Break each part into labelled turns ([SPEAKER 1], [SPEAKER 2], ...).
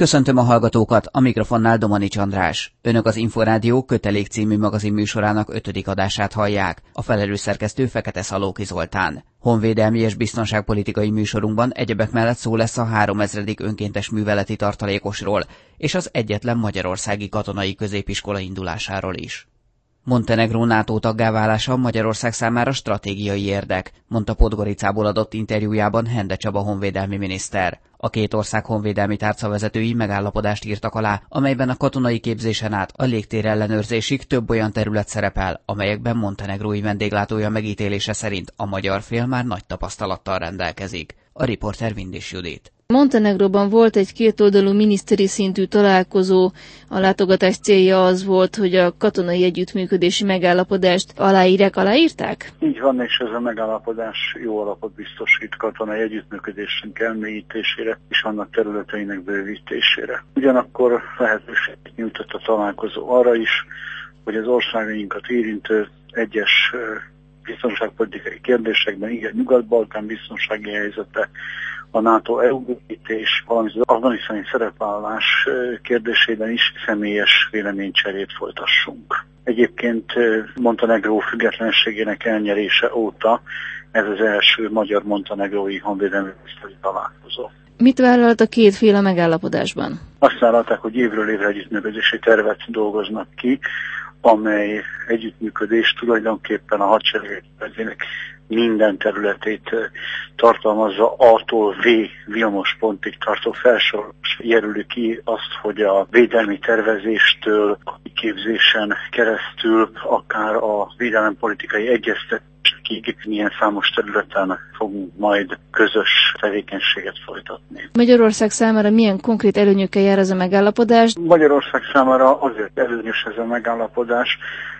[SPEAKER 1] Köszöntöm a hallgatókat, a mikrofonnál Domanics András. Önök az Inforádió kötelék című magazin műsorának ötödik adását hallják. A felelős szerkesztő Fekete Szalóki Zoltán. Honvédelmi és biztonságpolitikai műsorunkban egyebek mellett szó lesz a 3000. önkéntes műveleti tartalékosról és az egyetlen magyarországi katonai középiskola indulásáról is. Montenegró NATO taggá válása Magyarország számára stratégiai érdek, mondta Podgoricából adott interjújában Hende Csaba honvédelmi miniszter. A két ország honvédelmi tárcavezetői megállapodást írtak alá, amelyben a katonai képzésen át a légtér ellenőrzésig több olyan terület szerepel, amelyekben Montenegrói vendéglátója megítélése szerint a magyar fél már nagy tapasztalattal rendelkezik. A riporter Vindis Judit.
[SPEAKER 2] Montenegróban volt egy kétoldalú miniszteri szintű találkozó. A látogatás célja az volt, hogy a katonai együttműködési megállapodást aláírják, aláírták?
[SPEAKER 3] Így van, és ez a megállapodás jó alapot biztosít katonai együttműködésünk elmélyítésére és annak területeinek bővítésére. Ugyanakkor lehetőséget nyújtott a találkozó arra is, hogy az országainkat érintő egyes biztonságpolitikai kérdésekben, igen, Nyugat-Balkán biztonsági helyzete, a NATO EU bővítés, valamint az afganisztáni szerepvállás kérdésében is személyes véleménycserét folytassunk. Egyébként Montenegró függetlenségének elnyerése óta ez az első magyar-montenegrói honvédelmi találkozó.
[SPEAKER 2] Mit vállalt a két fél a megállapodásban?
[SPEAKER 3] Azt vállalták, hogy évről évre együttműködési tervet dolgoznak ki, amely együttműködés tulajdonképpen a hadsereg minden területét tartalmazza A-tól V Vilmos pontig tartó felsorolás jelöli ki azt, hogy a védelmi tervezéstől, a képzésen keresztül, akár a védelempolitikai egyeztetés akik milyen számos területen fogunk majd közös tevékenységet folytatni.
[SPEAKER 2] Magyarország számára milyen konkrét előnyökkel jár ez a megállapodás?
[SPEAKER 3] Magyarország számára azért előnyös ez a megállapodás,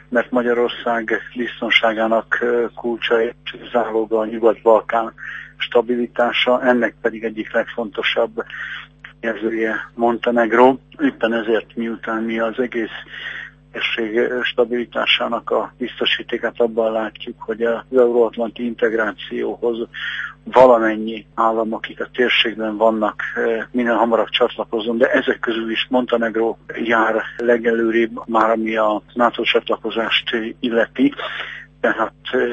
[SPEAKER 3] mert Magyarország biztonságának kulcsa és záloga a Nyugat-Balkán stabilitása, ennek pedig egyik legfontosabb jelzője Montenegro. Éppen ezért miután mi az egész térség stabilitásának a biztosítékát abban látjuk, hogy az euróatlanti integrációhoz valamennyi állam, akik a térségben vannak, minél hamarabb csatlakozom, de ezek közül is Montenegro jár legelőrébb, már ami a NATO csatlakozást illeti tehát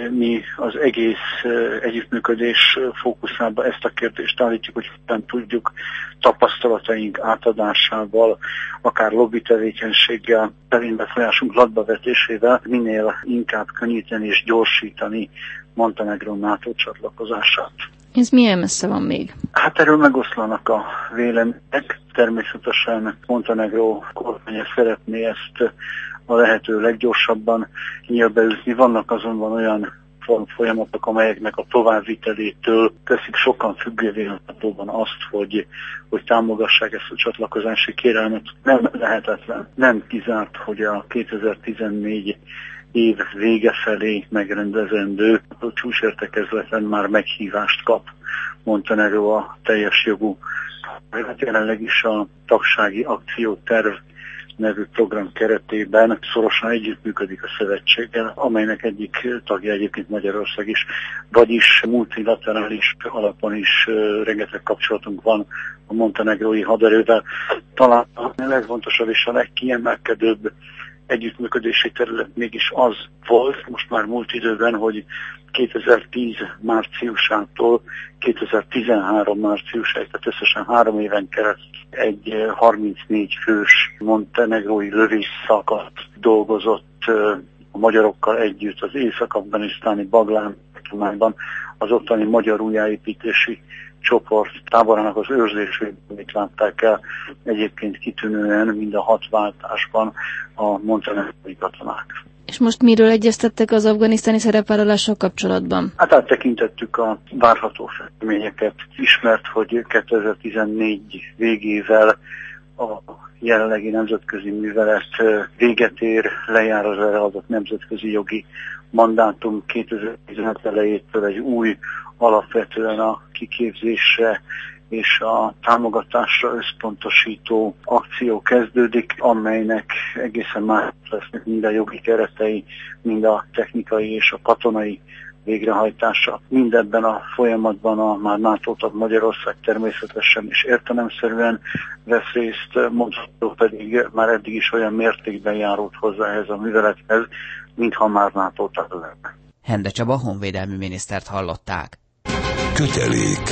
[SPEAKER 3] mi az egész együttműködés fókuszába ezt a kérdést állítjuk, hogy hogyan tudjuk tapasztalataink átadásával, akár lobby tevékenységgel, befolyásunk latbavetésével minél inkább könnyíteni és gyorsítani Montenegro NATO csatlakozását.
[SPEAKER 2] Ez milyen messze van még?
[SPEAKER 3] Hát erről megoszlanak a vélemények. Természetesen Montenegro kormánya szeretné ezt a lehető leggyorsabban nyílbeütni. Vannak azonban olyan folyamatok, amelyeknek a továbbvitelétől teszik sokan függővé azt, hogy, hogy támogassák ezt a csatlakozási kérelmet. Nem lehetetlen, nem kizárt, hogy a 2014 év vége felé megrendezendő a csúcsértekezleten már meghívást kap Montenegro a teljes jogú. Hát jelenleg is a tagsági akcióterv nevű program keretében szorosan együttműködik a szövetséggel, amelynek egyik tagja egyébként Magyarország is, vagyis multilaterális alapon is rengeteg kapcsolatunk van a montenegrói haderővel. Talán a legfontosabb és a legkiemelkedőbb együttműködési terület mégis az volt, most már múlt időben, hogy 2010 márciusától 2013 márciusáig, tehát összesen három éven keresztül egy 34 fős montenegrói lövészszakat dolgozott a magyarokkal együtt az észak-afganisztáni Baglán az ottani magyar újjáépítési csoport táborának az őrzését látták el egyébként kitűnően mind a hat váltásban a montenegrói katonák.
[SPEAKER 2] És most miről egyeztettek az afganisztáni szerepvállalással kapcsolatban?
[SPEAKER 3] Hát áttekintettük a várható fejleményeket. Ismert, hogy 2014 végével a jelenlegi nemzetközi művelet véget ér, lejár az erre nemzetközi jogi mandátum 2015 elejétől egy új alapvetően a kiképzésre és a támogatásra összpontosító akció kezdődik, amelynek egészen más lesznek mind a jogi keretei, mind a technikai és a katonai végrehajtása. Mindebben a folyamatban a már NATO tag Magyarország természetesen és értelemszerűen vesz részt, mondható pedig már eddig is olyan mértékben járult hozzá ehhez a művelethez, mintha már NATO tag lenne.
[SPEAKER 1] Hende Csaba honvédelmi minisztert hallották.
[SPEAKER 4] Kötelék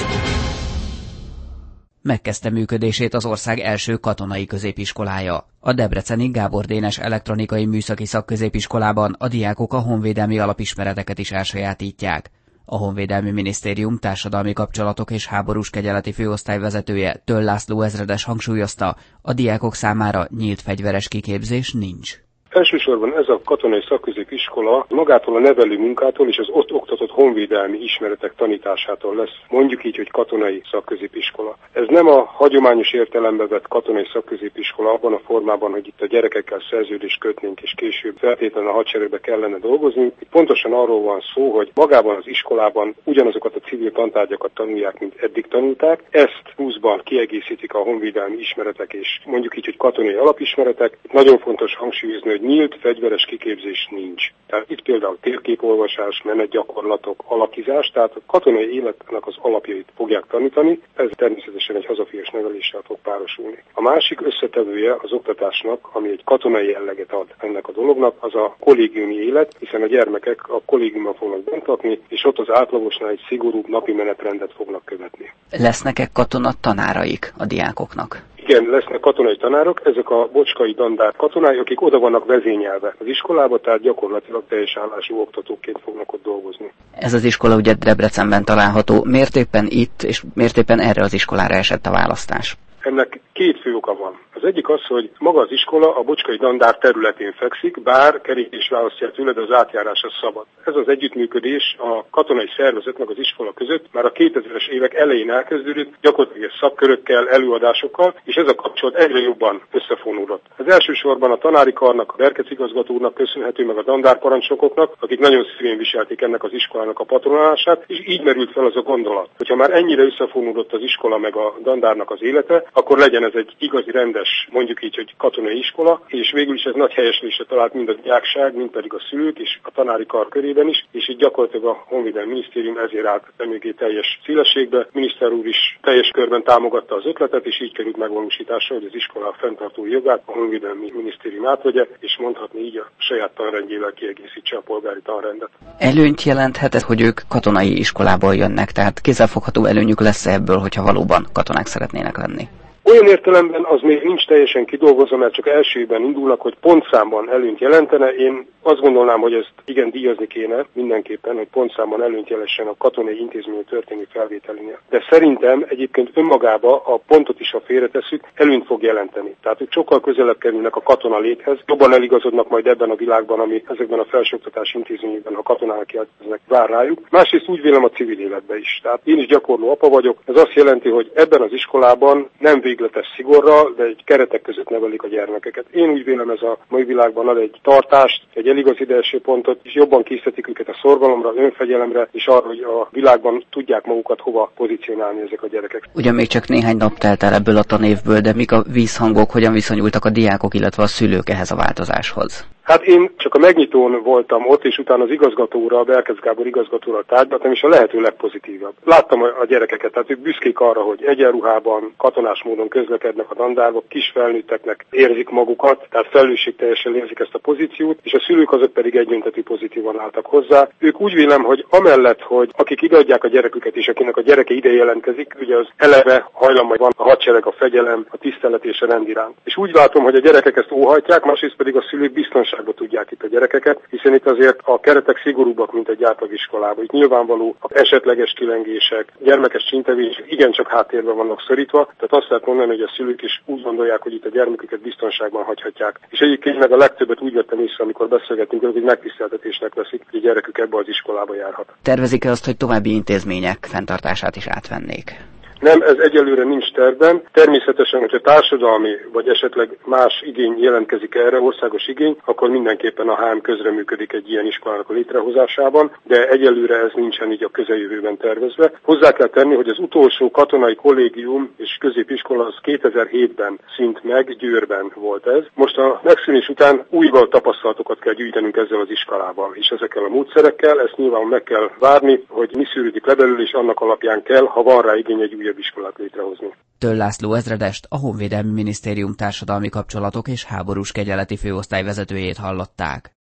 [SPEAKER 1] megkezdte működését az ország első katonai középiskolája. A Debreceni Gábor Dénes Elektronikai Műszaki Szakközépiskolában a diákok a honvédelmi alapismereteket is elsajátítják. A Honvédelmi Minisztérium társadalmi kapcsolatok és háborús kegyeleti főosztály vezetője Töll László ezredes hangsúlyozta, a diákok számára nyílt fegyveres kiképzés nincs.
[SPEAKER 5] Elsősorban ez a katonai szakközépiskola magától a nevelő munkától és az ott oktatott honvédelmi ismeretek tanításától lesz mondjuk így, hogy katonai szakközépiskola. Ez nem a hagyományos értelembe vett katonai szakközépiskola abban a formában, hogy itt a gyerekekkel szerződést kötnénk és később feltétlenül a hadseregbe kellene dolgozni. Itt pontosan arról van szó, hogy magában az iskolában ugyanazokat a civil tantárgyakat tanulják, mint eddig tanulták. Ezt 20-ban kiegészítik a honvédelmi ismeretek és mondjuk így, hogy katonai alapismeretek. Nagyon fontos hangsúlyozni, hogy nyílt fegyveres kiképzés nincs. Tehát itt például térképolvasás, menetgyakorlatok, alakizás, tehát a katonai életnek az alapjait fogják tanítani, ez természetesen egy hazafias neveléssel fog párosulni. A másik összetevője az oktatásnak, ami egy katonai jelleget ad ennek a dolognak, az a kollégiumi élet, hiszen a gyermekek a kollégiumban fognak bentatni, és ott az átlagosnál egy szigorúbb napi menetrendet fognak követni.
[SPEAKER 1] Lesznek-e katona tanáraik a diákoknak?
[SPEAKER 5] Igen, lesznek katonai tanárok, ezek a bocskai dandár katonái, akik oda vannak vezényelve az iskolába, tehát gyakorlatilag teljes állású oktatóként fognak ott dolgozni.
[SPEAKER 1] Ez az iskola ugye Debrecenben található. Miért éppen itt, és miért éppen erre az iskolára esett a választás?
[SPEAKER 5] Ennek két fő oka van. Az egyik az, hogy maga az iskola a Bocskai Dandár területén fekszik, bár kerítés választja tőle, de az átjárás az szabad. Ez az együttműködés a katonai szervezetnek az iskola között már a 2000-es évek elején elkezdődött, gyakorlatilag szakkörökkel, előadásokkal, és ez a kapcsolat egyre jobban összefonódott. Ez elsősorban a tanári karnak, a Berkec igazgatónak köszönhető, meg a dandár parancsnokoknak, akik nagyon szívén viselték ennek az iskolának a patronálását, és így merült fel az a gondolat, hogyha már ennyire összefonódott az iskola meg a dandárnak az élete, akkor legyen ez egy igazi rendes, mondjuk így, hogy katonai iskola, és végül is ez nagy helyeslésre talált mind a diákság, mind pedig a szülők és a tanári kar körében is, és így gyakorlatilag a Honvédelmi Minisztérium ezért állt mögé teljes szélességbe. Miniszter úr is teljes körben támogatta az ötletet, és így került megvalósításra, hogy az iskola fenntartó jogát a Honvédelmi Minisztérium átvegye, és mondhatni így a saját tanrendjével kiegészítse a polgári tanrendet.
[SPEAKER 1] Előnyt jelenthet hogy ők katonai iskolából jönnek, tehát kézzelfogható előnyük lesz ebből, hogyha valóban katonák szeretnének lenni?
[SPEAKER 5] Olyan értelemben az még nincs teljesen kidolgozva, mert csak elsőben indulnak, hogy pontszámban előnyt jelentene. Én azt gondolnám, hogy ezt igen díjazni kéne mindenképpen, hogy pontszámban előnyt jelessen a katonai intézmény történő felvételénél. De szerintem egyébként önmagába a pontot is, ha félretesszük, előnyt fog jelenteni. Tehát ők sokkal közelebb kerülnek a katona léthez, jobban eligazodnak majd ebben a világban, ami ezekben a felsőoktatási intézményekben a katonák jelentkeznek, vár rájuk. Másrészt úgy vélem a civil életbe is. Tehát én is gyakorló apa vagyok. Ez azt jelenti, hogy ebben az iskolában nem végletes szigorral, de egy keretek között nevelik a gyermekeket. Én úgy vélem ez a mai világban ad egy tartást, egy eligazítási pontot, és jobban készítik őket a szorgalomra, önfegyelemre, és arra, hogy a világban tudják magukat hova pozícionálni ezek a gyerekek.
[SPEAKER 1] Ugyan még csak néhány nap telt el ebből a tanévből, de mik a vízhangok, hogyan viszonyultak a diákok, illetve a szülők ehhez a változáshoz?
[SPEAKER 5] Hát én csak a megnyitón voltam ott, és utána az igazgatóra, a Berkez Gábor igazgatóra tárgyaltam, és a lehető legpozitívabb. Láttam a gyerekeket, tehát ők büszkék arra, hogy egyenruhában, katonás módon közlekednek a dandárba, kis felnőtteknek érzik magukat, tehát felelősségteljesen érzik ezt a pozíciót, és a szülők azok pedig egyöntetű pozitívan álltak hozzá. Ők úgy vélem, hogy amellett, hogy akik ideadják a gyereküket, és akinek a gyereke ide jelentkezik, ugye az eleve hajlama van a hadsereg, a fegyelem, a tisztelet és a rendiránt. És úgy látom, hogy a gyerekek ezt óhajtják, másrészt pedig a szülők biztonság biztonságba tudják itt a gyerekeket, hiszen itt azért a keretek szigorúbbak, mint egy átlagiskolában. Itt nyilvánvaló a esetleges kilengések, gyermekes csintevések igencsak háttérben vannak szorítva, tehát azt lehet mondani, hogy a szülők is úgy gondolják, hogy itt a gyermeküket biztonságban hagyhatják. És egyébként meg a legtöbbet úgy vettem észre, amikor beszélgetünk, hogy megtiszteltetésnek veszik, hogy a gyerekük ebbe az iskolába járhat.
[SPEAKER 1] Tervezik-e azt, hogy további intézmények fenntartását is átvennék?
[SPEAKER 5] Nem, ez egyelőre nincs tervben. Természetesen, hogyha társadalmi vagy esetleg más igény jelentkezik erre, országos igény, akkor mindenképpen a HM közreműködik egy ilyen iskolának a létrehozásában, de egyelőre ez nincsen így a közeljövőben tervezve. Hozzá kell tenni, hogy az utolsó katonai kollégium és középiskola az 2007-ben szint meg, Győrben volt ez. Most a megszűnés után újval tapasztalatokat kell gyűjtenünk ezzel az iskolával, és ezekkel a módszerekkel, ezt nyilván meg kell várni, hogy mi szűrődik le belőle, és annak alapján kell, ha van rá igény, egy újabb iskolát létrehozni.
[SPEAKER 1] Töll László ezredest, a Honvédelmi Minisztérium társadalmi kapcsolatok és háborús kegyeleti főosztály vezetőjét hallották.